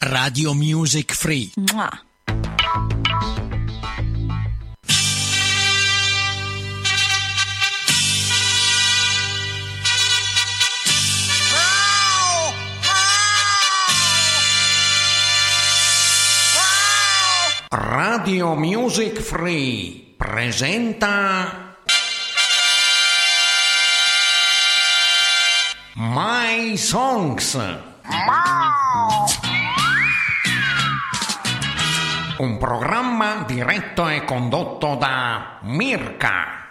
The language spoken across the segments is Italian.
Radio Music Free. Mua. Radio Music Free presenta My Songs. Un programma diretto e condotto da Mirka.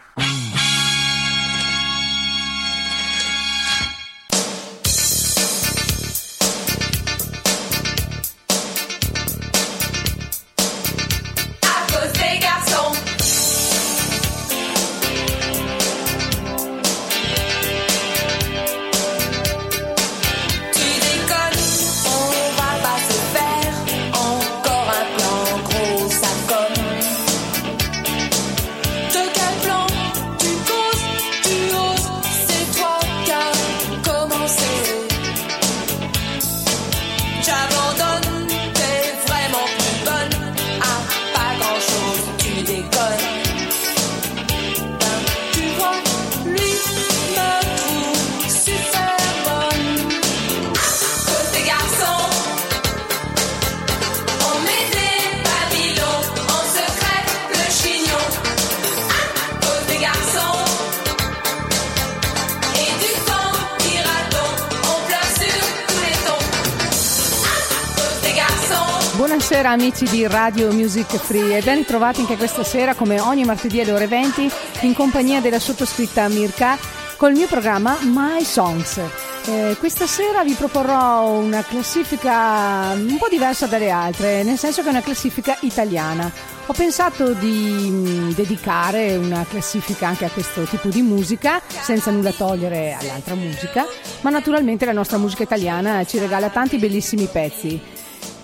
Buonasera amici di Radio Music Free e ben ritrovati anche questa sera come ogni martedì alle ore 20 in compagnia della sottoscritta Mirka col mio programma My Songs. Eh, questa sera vi proporrò una classifica un po' diversa dalle altre, nel senso che è una classifica italiana. Ho pensato di mm, dedicare una classifica anche a questo tipo di musica, senza nulla togliere all'altra musica, ma naturalmente la nostra musica italiana ci regala tanti bellissimi pezzi.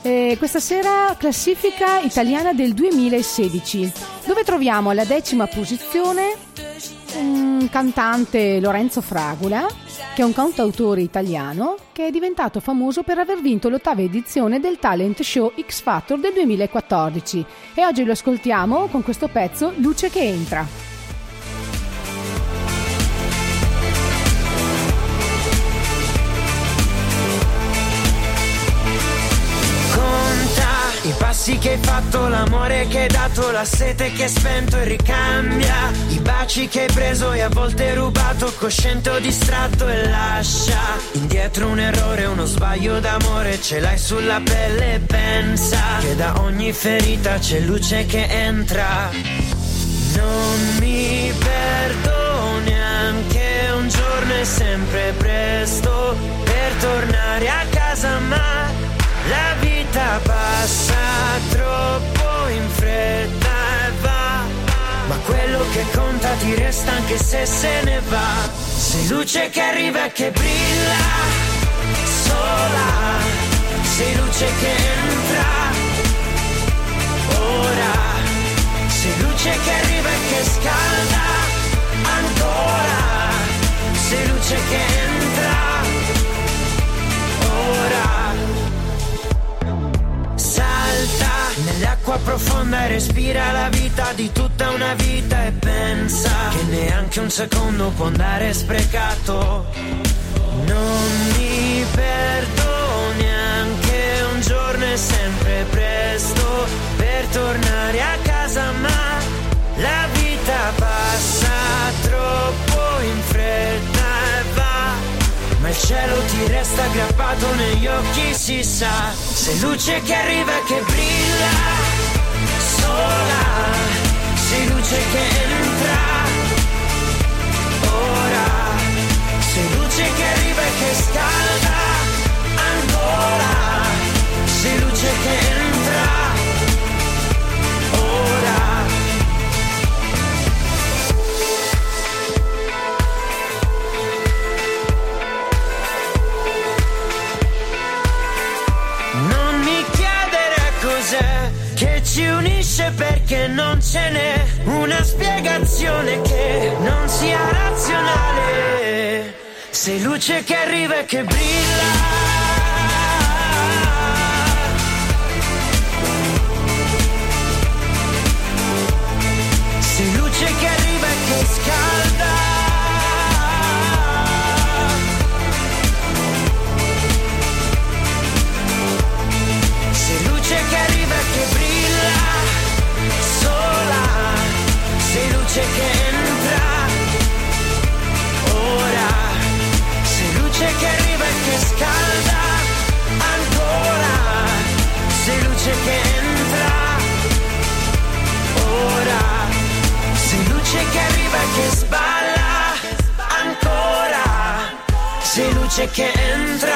Eh, questa sera classifica italiana del 2016, dove troviamo alla decima posizione un cantante Lorenzo Fragola, che è un cantautore italiano che è diventato famoso per aver vinto l'ottava edizione del talent show X Factor del 2014 e oggi lo ascoltiamo con questo pezzo Luce che entra. I passi che hai fatto, l'amore che hai dato, la sete che hai spento e ricambia. I baci che hai preso e a volte rubato, cosciente o distratto e lascia. Indietro un errore, uno sbaglio d'amore, ce l'hai sulla pelle e pensa che da ogni ferita c'è luce che entra. Non mi perdo neanche un giorno è sempre presto per tornare a casa, ma la vita passa troppo in fretta e va. Ma quello che conta ti resta anche se se ne va. Sei luce che arriva e che brilla, sola. Sei luce che entra, ora. Sei luce che arriva e che scalda ancora. Sei luce che entra nell'acqua profonda e respira la vita di tutta una vita e pensa che neanche un secondo può andare sprecato. Non mi perdo neanche un giorno è sempre presto per tornare a casa, ma la vita passa troppo in fretta e va. Ma il cielo ti resta aggrappato negli occhi, si sa. Sei luce che arriva e che brilla, sola. Sei luce che entra, ora. Sei luce che arriva e che scalda, ancora. Sei luce che entra, ce n'è una spiegazione che non sia razionale. Sei luce che arriva e che brilla. luce che entra. Ora, se luce che arriva e che sballa ancora, se luce che entra.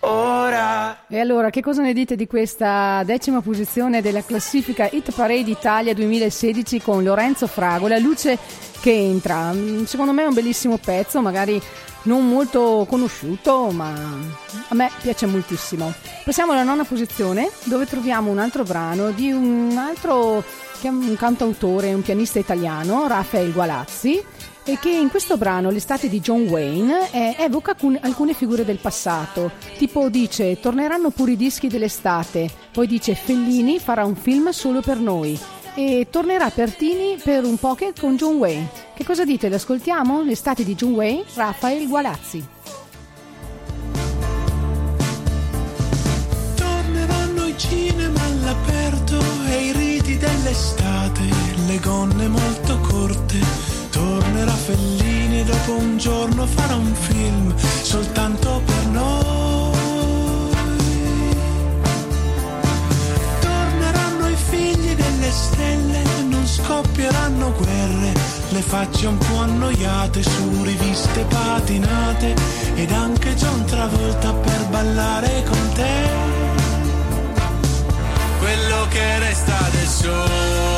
Ora. E allora, che cosa ne dite di questa decima posizione della classifica Hit Parade Italia 2016 con Lorenzo Fragola, luce che entra? Mm, Secondo me è un bellissimo pezzo, magari non molto conosciuto, ma a me piace moltissimo. Passiamo alla nona posizione, dove troviamo un altro brano di un altro un cantautore, un pianista italiano, Rafael Gualazzi, e che in questo brano, l'estate di John Wayne, eh, evoca alcun- alcune figure del passato. Tipo dice, torneranno pure i dischi dell'estate, poi dice Fellini farà un film solo per noi e tornerà Pertini per un pocket con John Wayne. Che cosa dite? L'ascoltiamo? L'estate di John Wayne, Rafael Gualazzi. Torneranno i cinema all'aperto e i riti dell'estate, le gonne molto corte. Tornerà Fellini dopo un giorno farà un film soltanto per noi. Torneranno i figli delle stelle, non scoppieranno guerre, le facce un po' annoiate su riviste patinate ed anche John Travolta per ballare con te quello che resta del sole.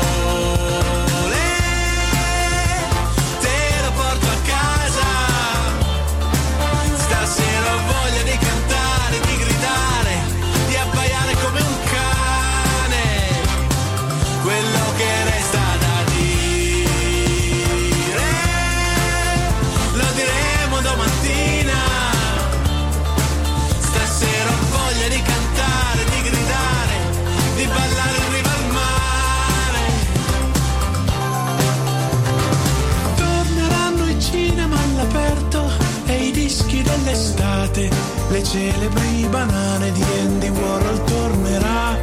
Le celebri banane di Andy Warhol tornerà,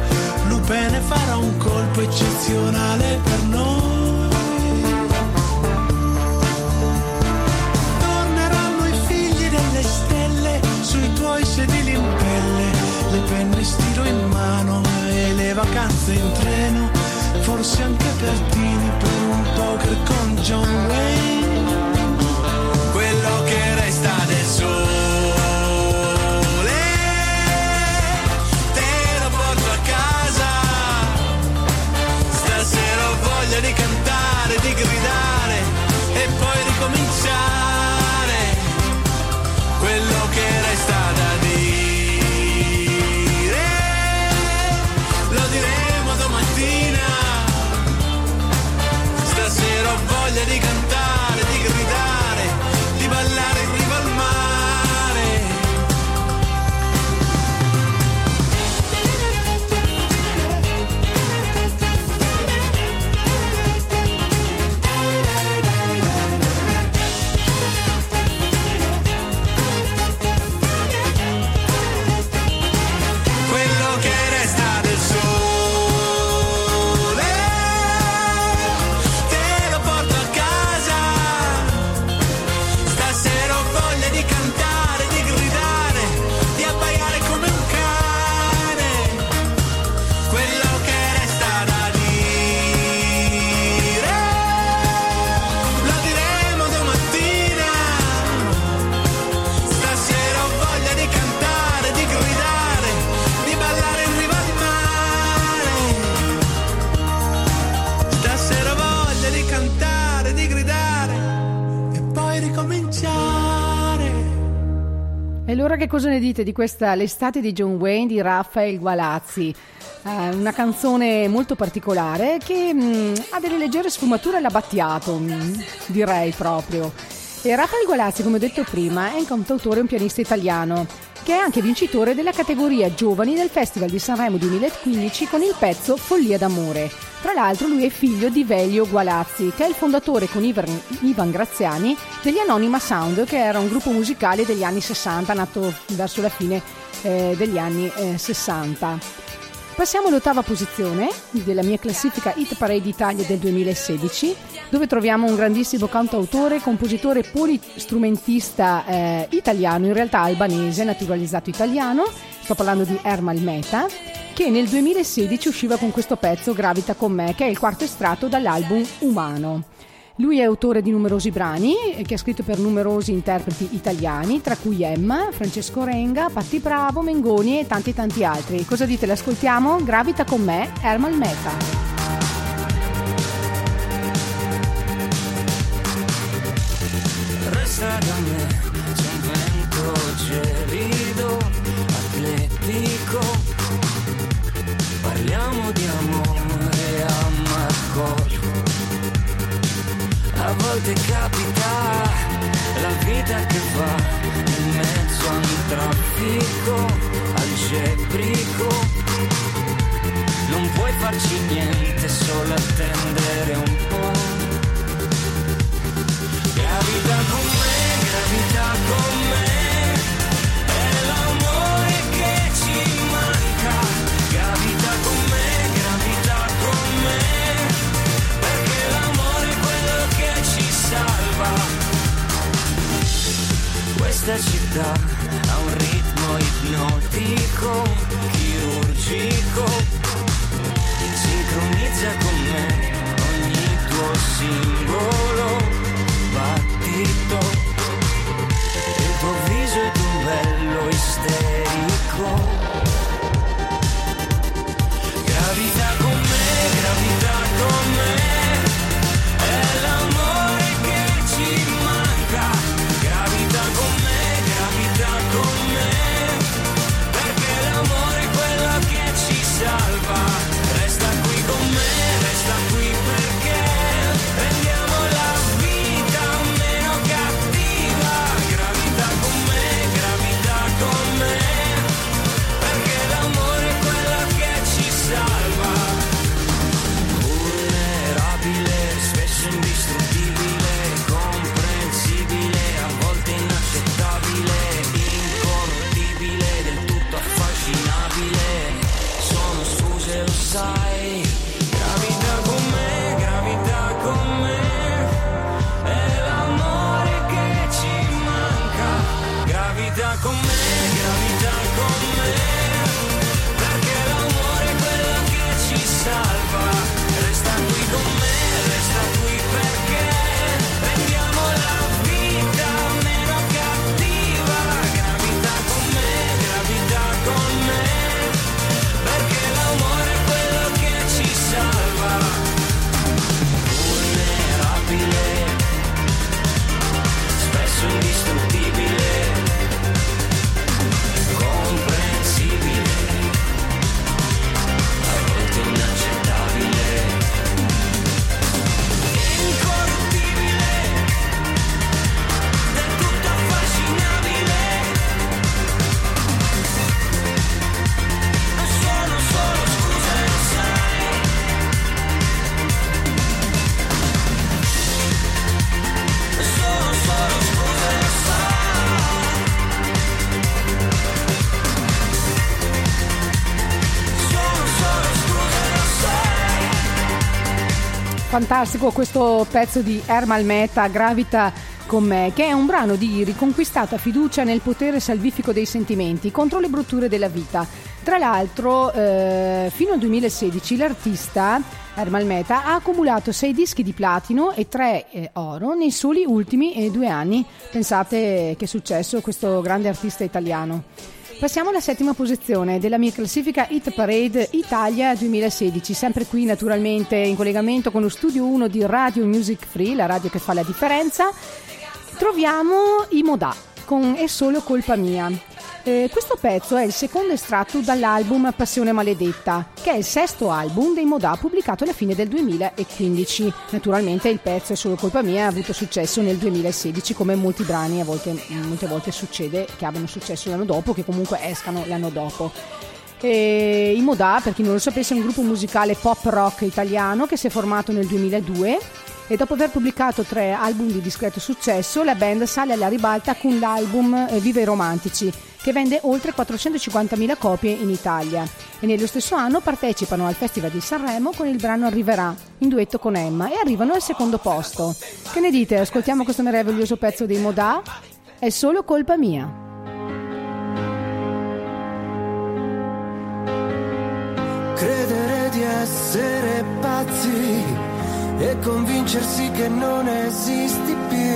Lupene farà un colpo eccezionale per noi. Torneranno i figli delle stelle sui tuoi sedili in pelle, le penne stiro in mano e le vacanze in treno, forse anche Pertini per un poker con John Wayne. Cosa ne dite di questa L'estate di John Wayne di Rafael Gualazzi? Eh, una canzone molto particolare che mm, ha delle leggere sfumature alla Battiato, mm, direi proprio. E Rafael Gualazzi, come ho detto prima, è un cantautore e un pianista italiano che è anche vincitore della categoria Giovani del Festival di Sanremo 2015 con il pezzo Follia d'amore. Tra l'altro lui è figlio di Velio Gualazzi, che è il fondatore con Ivan, Graziani degli Anonima Sound, che era un gruppo musicale degli anni 60, nato verso la fine eh, degli anni eh, 60. Passiamo all'ottava posizione della mia classifica Hit Parade Italia del 2016, dove troviamo un grandissimo cantautore, compositore polistrumentista eh, italiano, in realtà albanese, naturalizzato italiano. Sto parlando di Ermal Meta, che nel 2016 usciva con questo pezzo Gravita con me, che è il quarto estratto dall'album Umano. Lui è autore di numerosi brani eh, che ha scritto per numerosi interpreti italiani, tra cui Emma, Francesco Renga, Patti Bravo, Mengoni e tanti tanti altri. Cosa dite? L'ascoltiamo? Gravita con me, Ermal Meta. Algebrico. Non puoi farci niente, solo attendere un po'. Gravita con me, gravita con me, è l'amore che ci manca. Gravita con me, gravita con me, perché l'amore è quello che ci salva. Questa città ticho. Fantastico questo pezzo di Ermal Meta, Gravita con me, che è un brano di riconquistata fiducia nel potere salvifico dei sentimenti contro le brutture della vita. Tra l'altro, eh, fino al 2016 l'artista Ermal Meta ha accumulato 6 dischi di platino e 3 oro nei soli ultimi eh, due anni. Pensate che successo a questo grande artista italiano. Passiamo alla settima posizione della mia classifica Hit Parade Italia 2016, sempre qui naturalmente in collegamento con lo studio 1 di Radio Music Free, la radio che fa la differenza. Troviamo i Modà con È solo colpa mia. Eh, questo pezzo è il secondo estratto dall'album Passione Maledetta, che è il sesto album dei Modà pubblicato alla fine del 2015. Naturalmente il pezzo è solo colpa mia, ha avuto successo nel 2016, come molti brani a volte, molte volte succede che abbiano successo l'anno dopo, che comunque escano l'anno dopo. E I Modà, per chi non lo sapesse, è un gruppo musicale pop rock italiano che si è formato nel 2002 e dopo aver pubblicato tre album di discreto successo, la band sale alla ribalta con l'album eh, Vive i Romantici, che vende oltre 450.000 copie in Italia. E nello stesso anno partecipano al Festival di Sanremo con il brano Arriverà, in duetto con Emma, e arrivano al secondo posto. Che ne dite? Ascoltiamo questo meraviglioso pezzo dei Modà? È solo colpa mia. Credere di essere pazzi e convincersi che non esisti più.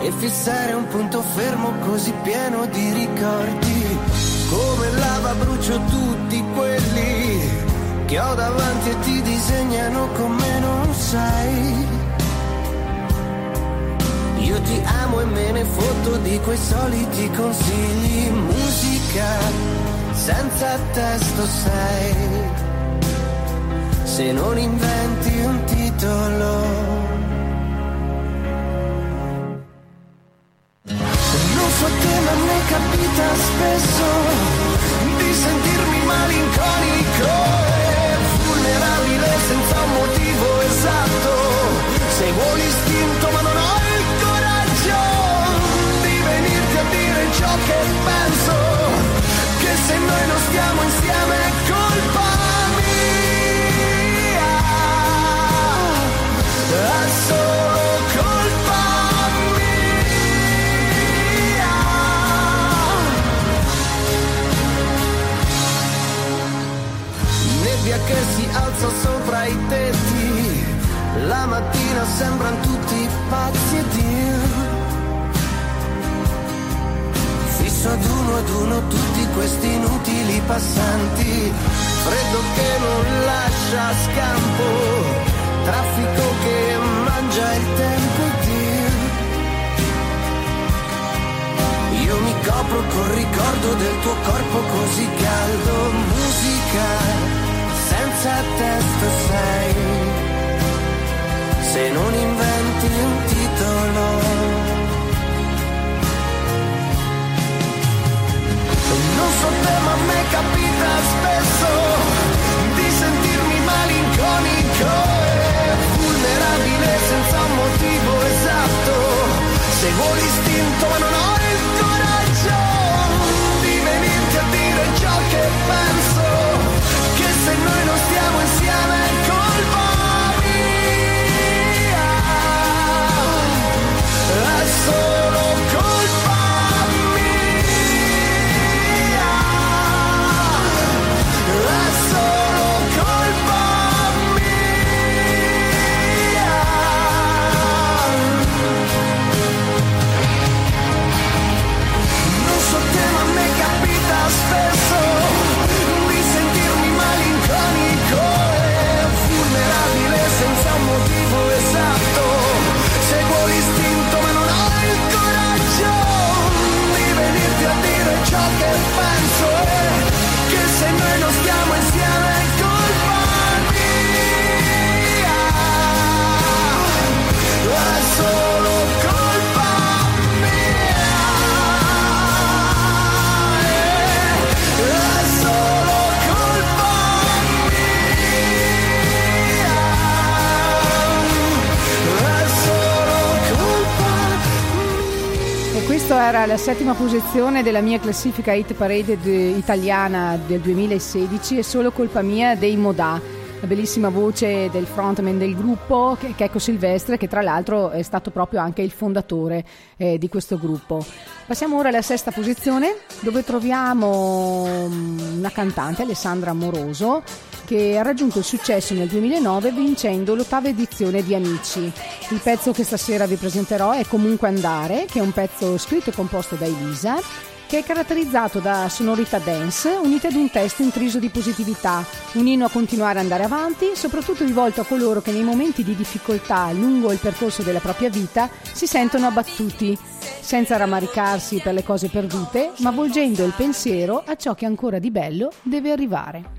E fissare un punto fermo così pieno di ricordi, come lava brucio tutti quelli che ho davanti e ti disegnano come non sai. Io ti amo e me ne fotto di quei soliti consigli, musica senza testo sei, se non inventi un titolo. Non so te ma mi capita spesso di sentirmi malinconico e vulnerabile senza un motivo esatto. Seguo l'istinto ma non ho il coraggio di venirti a dire ciò che penso. Che se noi non stiamo insieme questi inutili passanti, freddo che non lascia scampo, traffico che mangia il tempo ed io Io mi copro col ricordo del tuo corpo così caldo, musica senza testo sei, se non inventi un titolo. Non so te ma a me capita spesso di sentirmi malinconico e vulnerabile senza un motivo esatto. Seguo l'istinto ma non ho il coraggio di venirti a dire ciò che penso. Che se noi non stiamo insieme questa era la settima posizione della mia classifica hit parade de- italiana del 2016, è solo colpa mia dei Modà. La bellissima voce del frontman del gruppo, che- Checco Silvestre, che tra l'altro è stato proprio anche il fondatore eh, di questo gruppo. Passiamo ora alla sesta posizione, dove troviamo mm, una cantante, Alessandra Amoroso, che ha raggiunto il successo nel 2009 vincendo l'ottava edizione di Amici. Il pezzo che stasera vi presenterò è Comunque Andare, che è un pezzo scritto e composto da Elisa, che è caratterizzato da sonorità dance unite ad un testo intriso di positività, un inno a continuare ad andare avanti, soprattutto rivolto a coloro che nei momenti di difficoltà lungo il percorso della propria vita si sentono abbattuti, senza rammaricarsi per le cose perdute, ma volgendo il pensiero a ciò che ancora di bello deve arrivare.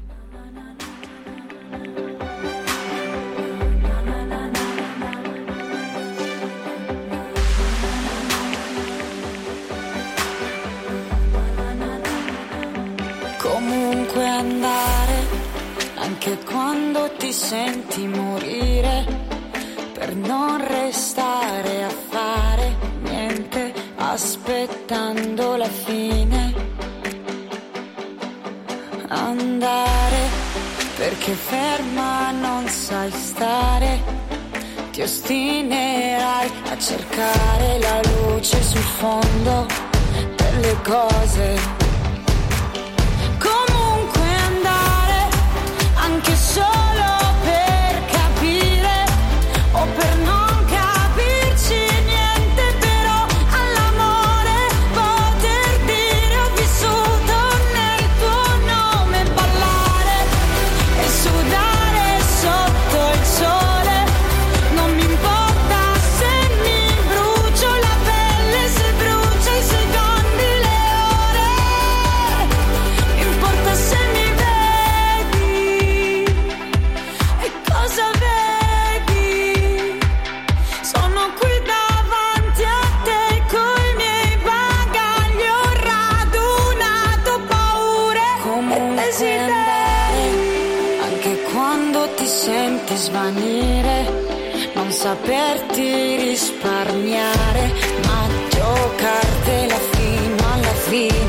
Anche quando ti senti morire, per non restare a fare niente, aspettando la fine. Andare, perché ferma non sai stare, ti ostinerai a cercare la luce sul fondo delle cose comunque senti svanire, non saperti risparmiare, ma giocartela fino alla fine.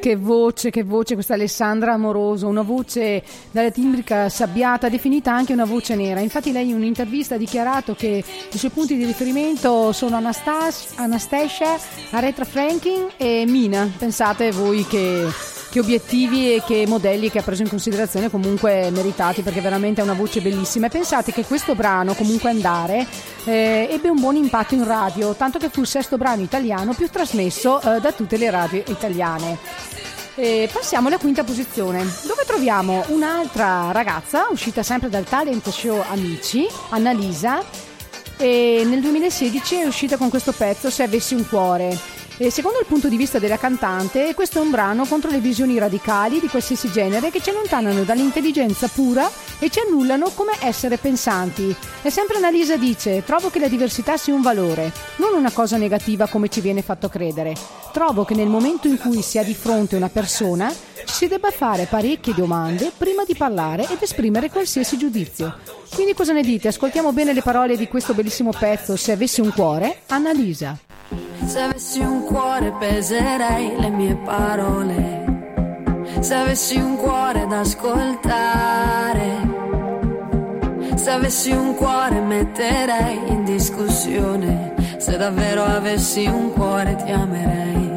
Che voce, che voce questa Alessandra Amoroso, una voce dalla timbrica sabbiata, definita anche una voce nera. Infatti lei in un'intervista ha dichiarato che i suoi punti di riferimento sono Anastas- Anastasia, Aretha Franklin e Mina. Pensate voi che, che obiettivi e che modelli che ha preso in considerazione comunque meritati perché veramente è una voce bellissima. E pensate che questo brano, comunque andare, eh, ebbe un buon impatto in radio, tanto che fu il sesto brano italiano più trasmesso eh, da tutte le radio italiane. E passiamo alla quinta posizione, dove troviamo un'altra ragazza uscita sempre dal talent show Amici, Annalisa, e nel 2016 è uscita con questo pezzo Se avessi un cuore. E secondo il punto di vista della cantante, questo è un brano contro le visioni radicali di qualsiasi genere che ci allontanano dall'intelligenza pura e ci annullano come essere pensanti. E sempre Annalisa dice: Trovo che la diversità sia un valore, non una cosa negativa come ci viene fatto credere. Trovo che nel momento in cui si ha di fronte una persona ci si debba fare parecchie domande prima di parlare ed esprimere qualsiasi giudizio. Quindi cosa ne dite? Ascoltiamo bene le parole di questo bellissimo pezzo Se avessi un cuore, Annalisa. Se avessi un cuore peserei le mie parole. Se avessi un cuore da ascoltare. Se avessi un cuore metterei in discussione. Se davvero avessi un cuore ti amerei.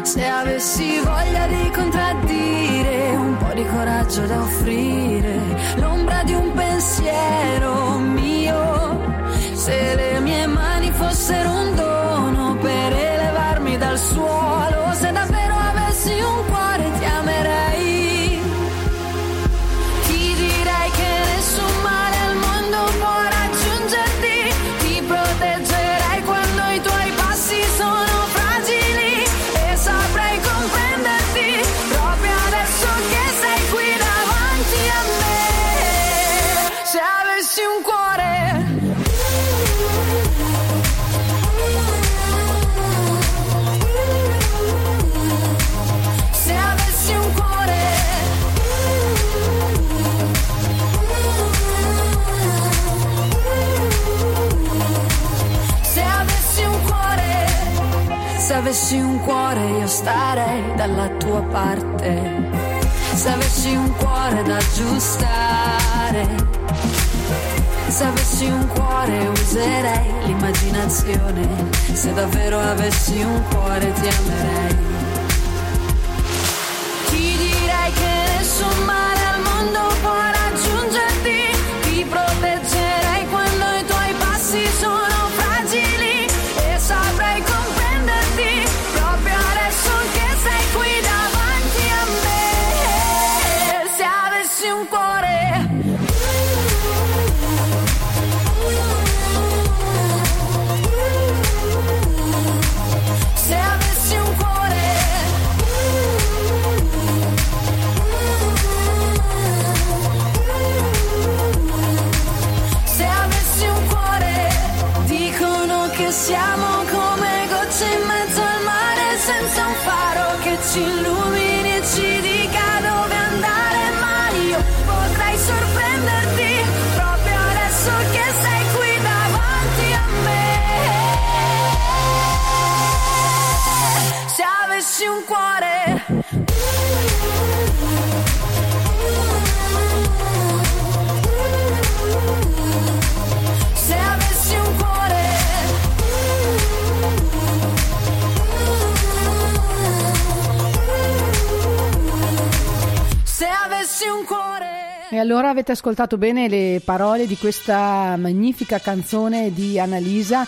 Se avessi voglia di contraddire, un po' di coraggio da offrire, l'ombra di un pensiero mio. Avessi un cuore io starei dalla tua parte. Se avessi un cuore da aggiustare, se avessi un cuore userei l'immaginazione. Se davvero avessi un cuore ti amerei. Ti direi che nessun male E allora avete ascoltato bene le parole di questa magnifica canzone di Annalisa.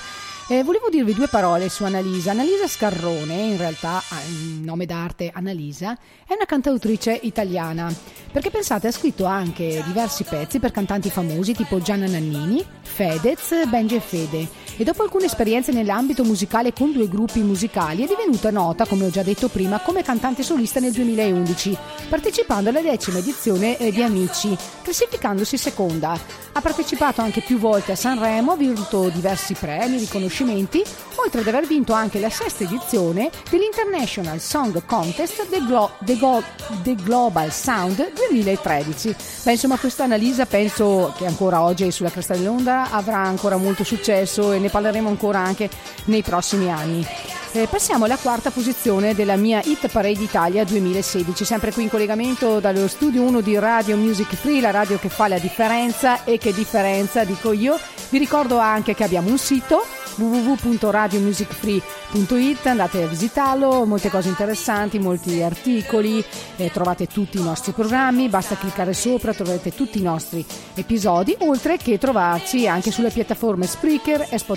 Eh, volevo dirvi due parole su Annalisa. Annalisa Scarrone, in realtà il nome d'arte Annalisa, è una cantautrice italiana. Perché pensate, ha scritto anche diversi pezzi per cantanti famosi tipo Gianna Nannini, Fedez, Benji e Fede. E dopo alcune esperienze nell'ambito musicale con due gruppi musicali è divenuta nota, come ho già detto prima, come cantante solista nel 2011, partecipando alla decima edizione eh, di Amici, classificandosi seconda. Ha partecipato anche più volte a Sanremo, ha vinto diversi premi, riconoscimenti, oltre ad aver vinto anche la sesta edizione dell'International Song Contest The, Glo- The Go- The Global Sound 2013. Beh, insomma, questa Annalisa penso che ancora oggi sulla cresta dell'onda avrà ancora molto successo e ne parleremo ancora anche nei prossimi anni. Eh, passiamo alla quarta posizione della mia Hit Parade Italia 2016, sempre qui in collegamento dallo studio 1 di Radio Music Free, la radio che fa la differenza e che differenza dico io. Vi ricordo anche che abbiamo un sito www.radiomusicfree.it, andate a visitarlo, molte cose interessanti, molti articoli, eh, trovate tutti i nostri programmi, basta cliccare sopra, troverete tutti i nostri episodi, oltre che trovarci anche sulle piattaforme Spreaker e Spotify.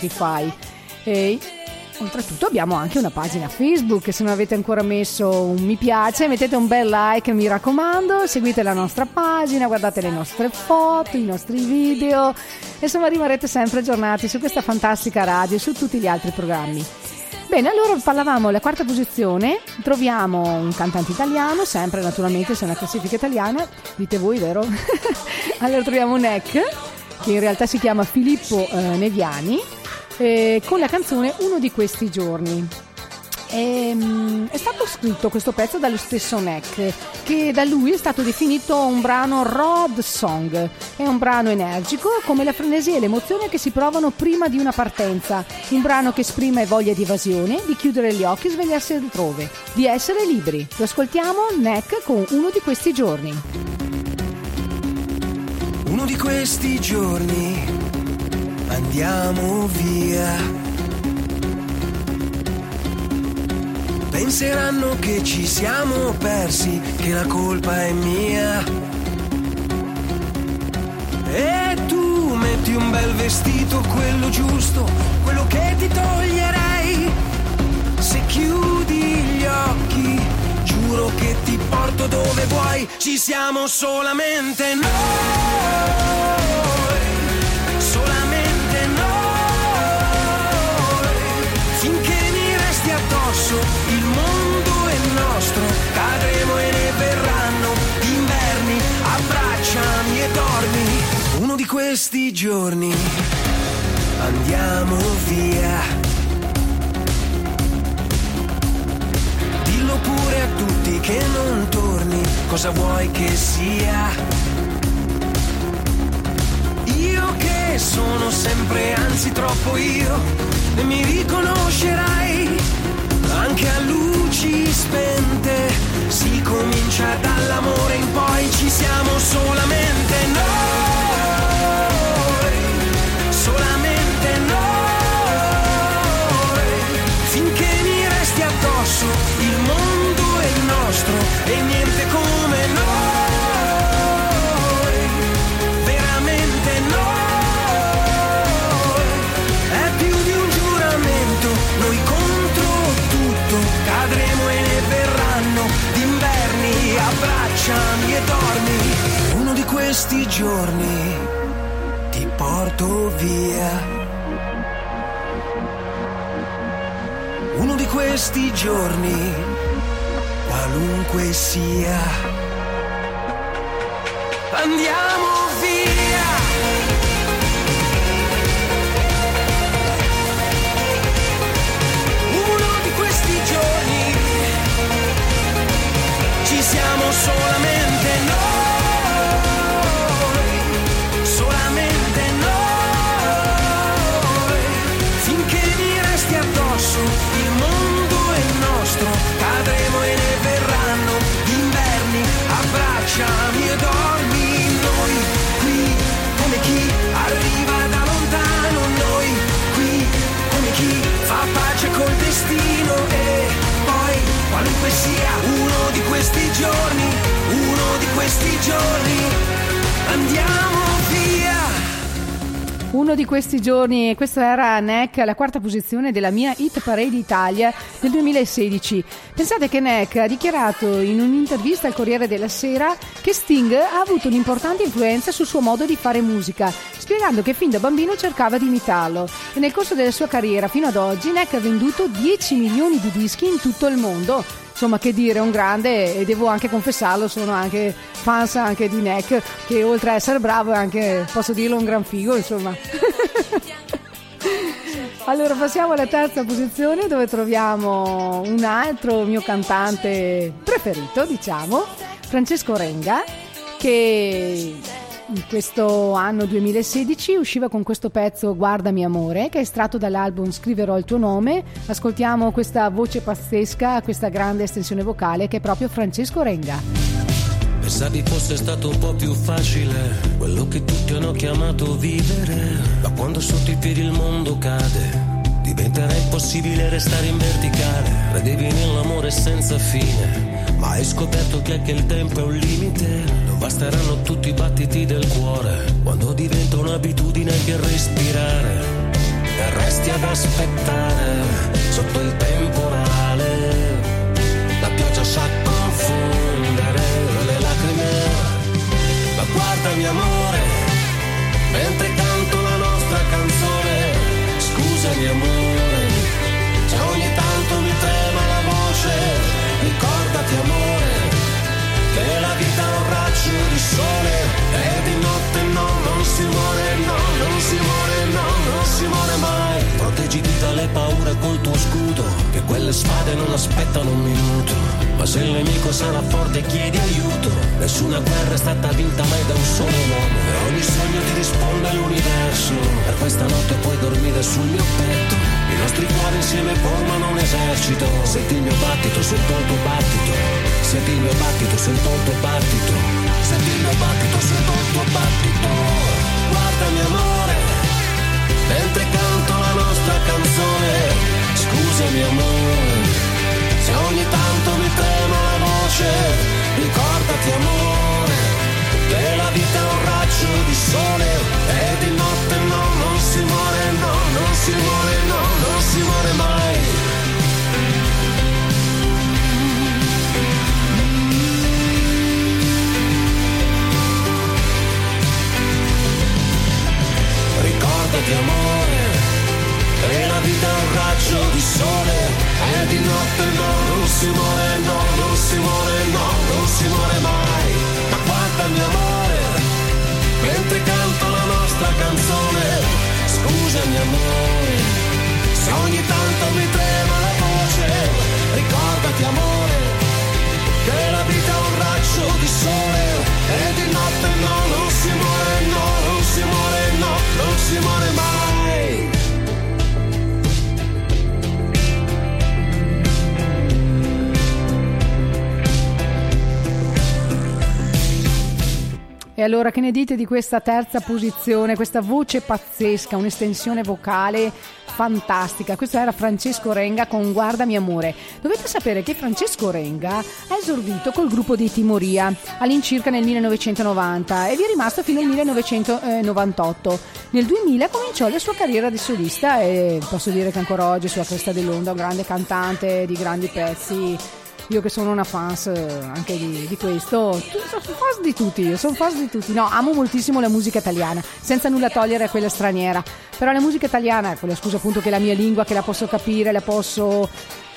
E Oltretutto abbiamo anche una pagina Facebook, se non avete ancora messo un mi piace mettete un bel like mi raccomando, seguite la nostra pagina, guardate le nostre foto, i nostri video, insomma rimarrete sempre aggiornati su questa fantastica radio e su tutti gli altri programmi. Bene, allora parlavamo alla quarta posizione, troviamo un cantante italiano, sempre naturalmente se è una classifica italiana, dite voi vero? allora troviamo Neck, che in realtà si chiama Filippo eh, Neviani, eh, con la canzone Uno di questi giorni. Ehm, è stato scritto questo pezzo dallo stesso Neck, che da lui è stato definito un brano road song. È un brano energico, come la frenesia e l'emozione che si provano prima di una partenza. Un brano che esprime voglia di evasione, di chiudere gli occhi e svegliarsi altrove, di essere liberi. Lo ascoltiamo Neck con uno di questi giorni. Uno di questi giorni andiamo via. Penseranno che ci siamo persi, che la colpa è mia. E tu metti un bel vestito, quello giusto, quello che ti toglierei. Se chiudi gli occhi, giuro che ti porto dove vuoi. Ci siamo solamente noi. Questi giorni andiamo via. Dillo pure a tutti che non torni, cosa vuoi che sia? Io che sono sempre, anzi troppo io, e mi riconoscerai anche a luci spente. Si comincia dall'amore in poi, ci siamo solamente noi, addosso, il mondo è nostro e niente come noi. Veramente noi. È più di un giuramento, noi contro tutto. Cadremo e ne verranno d'inverni. Abbracciami e dormi. Uno di questi giorni ti porto via. Questi giorni, qualunque sia, andiamo questi giorni, uno di questi giorni, andiamo via. Uno di questi giorni, questo era Neck alla quarta posizione della mia Hit Parade Italia del 2016. Pensate che Neck ha dichiarato in un'intervista al Corriere della Sera che Sting ha avuto un'importante influenza sul suo modo di fare musica, spiegando che fin da bambino cercava di imitarlo. E nel corso della sua carriera fino ad oggi Neck ha venduto 10 milioni di dischi in tutto il mondo. Insomma, che dire, un grande e devo anche confessarlo, sono anche fans anche di Neck, che oltre a essere bravo è anche, posso dirlo, un gran figo, insomma. Allora passiamo alla terza posizione dove troviamo un altro mio cantante preferito, diciamo, Francesco Renga, che in questo anno 2016 usciva con questo pezzo Guardami amore, che è estratto dall'album Scriverò il tuo nome. Ascoltiamo questa voce pazzesca, questa grande estensione vocale che è proprio Francesco Renga. Pensavi fosse stato un po' più facile quello che tutti hanno chiamato vivere, ma quando sotto i piedi il mondo cade. Diventerà impossibile restare in verticale, credevi nell'amore senza fine, ma hai scoperto che anche il tempo è un limite, non basteranno tutti i battiti del cuore, quando diventa un'abitudine anche respirare, e resti ad aspettare sotto il temporale, la pioggia sa confondere le lacrime, ma guardami amore, mentre canto la nostra canzone, scusami amore, sole, e di notte no, non si muore, no, non si muore, no, non si muore mai, proteggiti dalle paure col tuo scudo, che quelle spade non aspettano un minuto, ma se il nemico sarà forte chiedi aiuto, nessuna guerra è stata vinta mai da un solo uomo, e ogni sogno ti risponde l'universo, per questa notte puoi dormire sul mio petto, i nostri cuori insieme formano un esercito, senti il mio battito, sento il tuo battito, senti il mio battito, sento il tuo battito, senti il mio battito, sento il tuo battito, guardami amore, mentre canto la nostra canzone, scusami amore, raggio di sole, e di notte no, non si muore, no, non si muore, no, non si muore mai. Ma guardami amore, mentre canto la nostra canzone, scusami amore, se ogni tanto mi trema la voce, ricordati amore, che la vita è un raggio di sole, e di notte no, non si muore, no, non si muore, no, non si muore mai. E allora che ne dite di questa terza posizione, questa voce pazzesca, un'estensione vocale fantastica? Questo era Francesco Renga con Guardami amore. Dovete sapere che Francesco Renga ha esordito col gruppo dei Timoria all'incirca nel 1990 e vi è rimasto fino al 1998. Nel 2000 cominciò la sua carriera di solista e posso dire che ancora oggi sulla cresta dell'onda, un grande cantante di grandi pezzi io che sono una fans eh, anche di, di questo, sono fans di tutti, sono fans di tutti. No, amo moltissimo la musica italiana, senza nulla togliere a quella straniera. Però la musica italiana, con la scusa appunto che è la mia lingua, che la posso capire, la posso.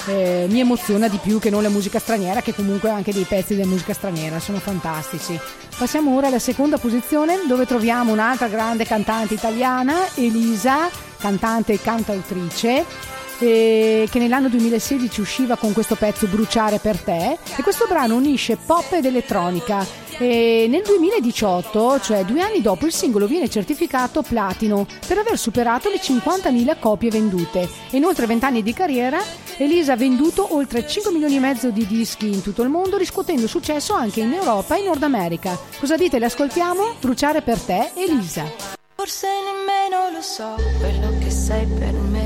eh, mi emoziona di più che non la musica straniera, che comunque anche dei pezzi della musica straniera sono fantastici. Passiamo ora alla seconda posizione, dove troviamo un'altra grande cantante italiana, Elisa, cantante e cantautrice eh, che nell'anno 2016 usciva con questo pezzo Bruciare per te e questo brano unisce pop ed elettronica e nel 2018, cioè due anni dopo, il singolo viene certificato platino per aver superato le 50.000 copie vendute e in oltre 20 anni di carriera Elisa ha venduto oltre 5 milioni e mezzo di dischi in tutto il mondo riscuotendo successo anche in Europa e in Nord America. Cosa dite? Le ascoltiamo? Bruciare per te, Elisa. Forse nemmeno lo so quello che sei per me,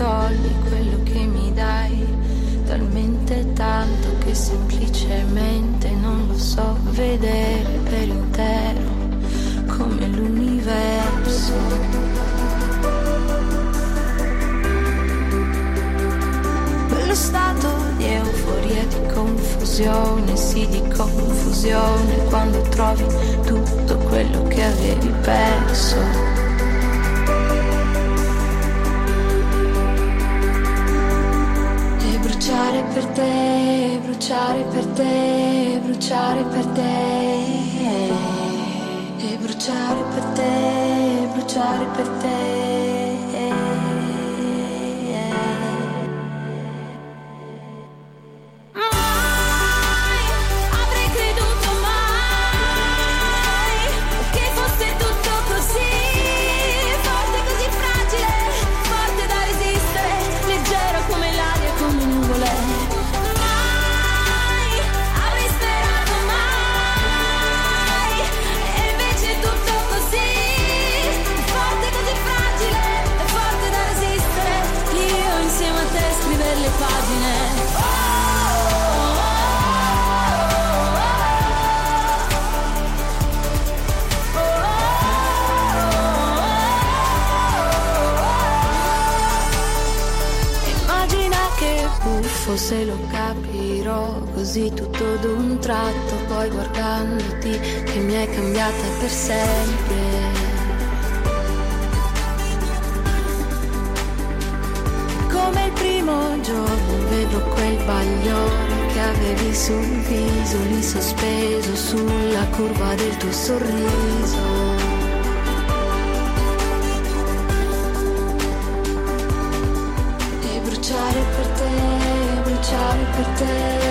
togli quello che mi dai, talmente tanto che semplicemente non lo so vedere per intero come l'universo. quello stato di euforia, di confusione, sì di confusione, quando trovi tutto quello che avevi perso. Bruciare per te, bruciare per te, bruciare per te. E bruciare per te, bruciare per te. Se lo capirò così tutto d'un tratto, poi guardandoti che mi hai cambiata per sempre. Come il primo giorno vedo quel bagliore che avevi sul viso, lì sospeso sulla curva del tuo sorriso. Bruciare per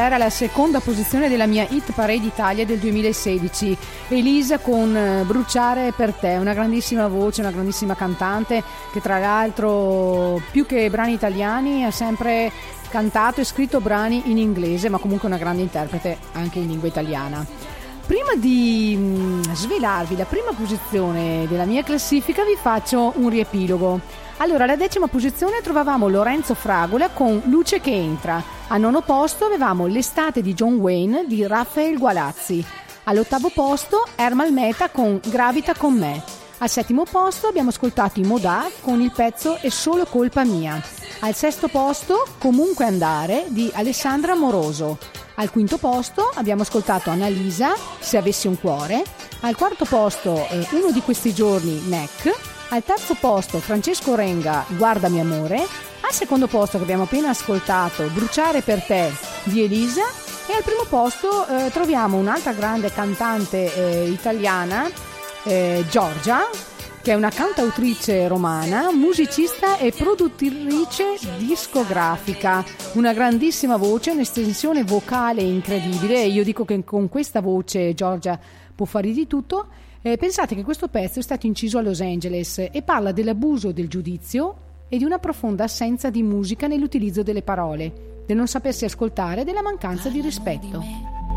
era la seconda posizione della mia Hit Parade Italia del 2016. Elisa con eh, Bruciare per te, una grandissima voce, una grandissima cantante che tra l'altro più che brani italiani ha sempre cantato e scritto brani in inglese, ma comunque una grande interprete anche in lingua italiana. Prima di mm, svelarvi la prima posizione della mia classifica vi faccio un riepilogo. Allora, alla decima posizione trovavamo Lorenzo Fragola con Luce che entra. Al nono posto avevamo L'estate di John Wayne di Raffaele Gualazzi. All'ottavo posto Ermal Meta con Gravita con me. Al settimo posto abbiamo ascoltato i Modà con il pezzo È solo colpa mia. Al sesto posto Comunque andare di Alessandra Moroso. Al quinto posto abbiamo ascoltato Annalisa, Se avessi un cuore. Al quarto posto eh, Uno di questi giorni, Neck. Al terzo posto Francesco Renga, Guardami amore. Al secondo posto che abbiamo appena ascoltato, Bruciare per te di Elisa. E al primo posto eh, troviamo un'altra grande cantante eh, italiana, eh, Giorgia, che è una cantautrice romana, musicista e produttrice discografica, una grandissima voce, un'estensione vocale incredibile io dico che con questa voce Giorgia può fare di tutto. Eh, pensate che questo pezzo è stato inciso a Los Angeles e parla dell'abuso del giudizio e di una profonda assenza di musica nell'utilizzo delle parole, del non sapersi ascoltare e della mancanza di rispetto.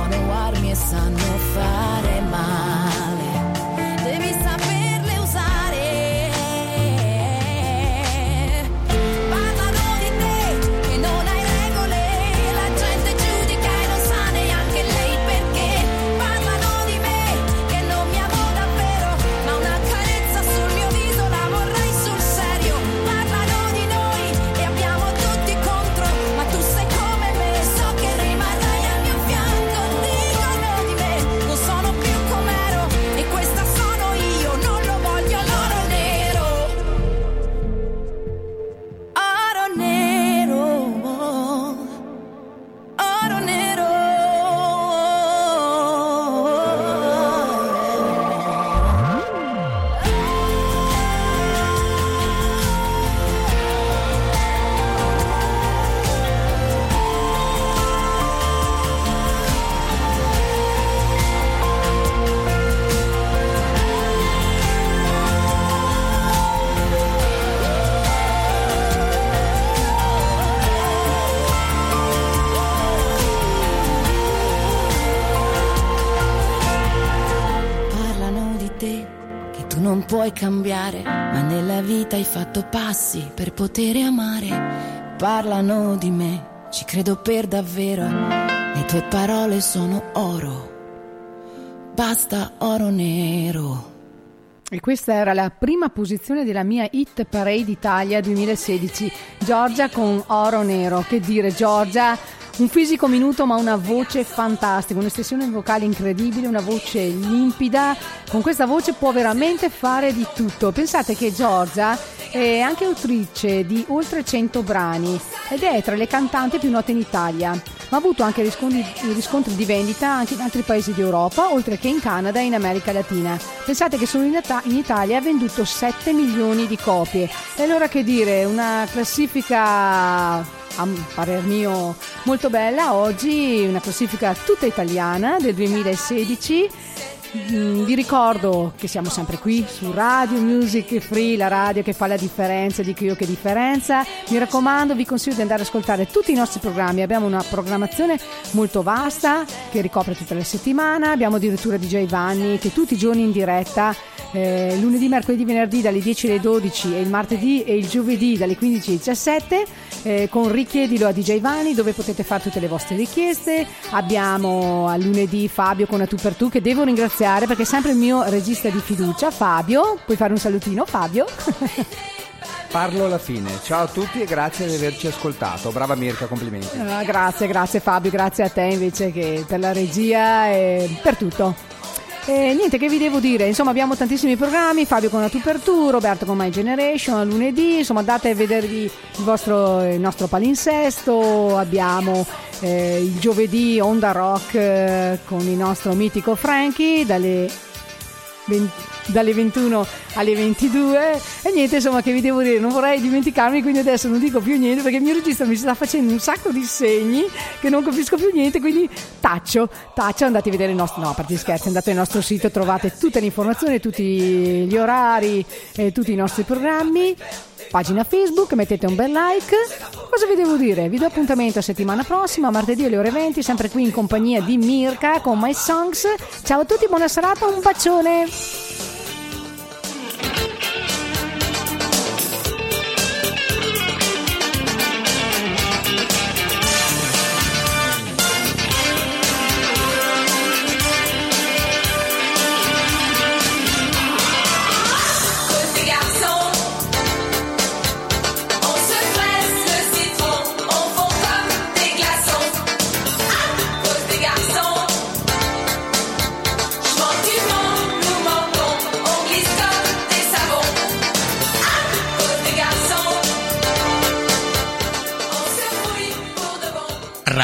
sono armi e sanno fare male. Cambiare, ma nella vita hai fatto passi per poter amare. Parlano di me, ci credo per davvero, le tue parole sono oro. Basta oro nero. E questa era la prima posizione della mia Hit Parade Italia 2016. Giorgia con Oro Nero. Che dire, Giorgia, un fisico minuto ma una voce fantastica, un'espressione vocale incredibile, una voce limpida. Con questa voce può veramente fare di tutto. Pensate che Giorgia è anche autrice di oltre 100 brani ed è tra le cantanti più note in Italia, ma ha avuto anche riscontri, riscontri di vendita anche in altri paesi d'Europa, oltre che in Canada e in America Latina. Pensate che solo in, Ita- in Italia ha venduto 7 milioni di copie. E allora che dire, una classifica a parer mio molto bella oggi, una classifica tutta italiana del 2016. Mm, Vi ricordo che siamo sempre qui su Radio Music Free, la radio che fa la differenza, dico io che differenza. Mi raccomando, vi consiglio di andare ad ascoltare tutti i nostri programmi. Abbiamo una programmazione molto vasta che ricopre tutta la settimana. Abbiamo addirittura DJ Vanni che tutti i giorni in diretta, eh, lunedì, mercoledì, venerdì dalle 10 alle 12 e il martedì e il giovedì dalle 15 alle 17 eh, con Richiedilo a DJ Vanni dove potete fare tutte le vostre richieste. Abbiamo a lunedì Fabio con A Tu per Tu che devo ringraziare perché è sempre il mio regista di fiducia. Fabio, puoi fare un salutino Fabio? Parlo alla fine. Ciao a tutti e grazie di averci ascoltato. Brava Mirka, complimenti. Ah, grazie, grazie Fabio, grazie a te invece che per la regia e per tutto. E niente che vi devo dire, insomma abbiamo tantissimi programmi, Fabio con la Tu per Tu, Roberto con My Generation lunedì, insomma andate a vedervi il, vostro, il nostro palinsesto, abbiamo eh, il giovedì Onda Rock eh, con il nostro mitico Frankie dalle 20 dalle 21 alle 22 e niente insomma che vi devo dire non vorrei dimenticarmi quindi adesso non dico più niente perché il mio regista mi sta facendo un sacco di segni che non capisco più niente quindi taccio taccio andate a vedere il nostro no a parte scherzi andate al nostro sito trovate tutte le informazioni tutti gli orari e tutti i nostri programmi pagina Facebook, mettete un bel like. Cosa vi devo dire? Vi do appuntamento settimana prossima, martedì alle ore 20, sempre qui in compagnia di Mirka con My Songs. Ciao a tutti, buona serata, un bacione!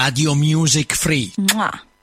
Radio Music Free. Mwah.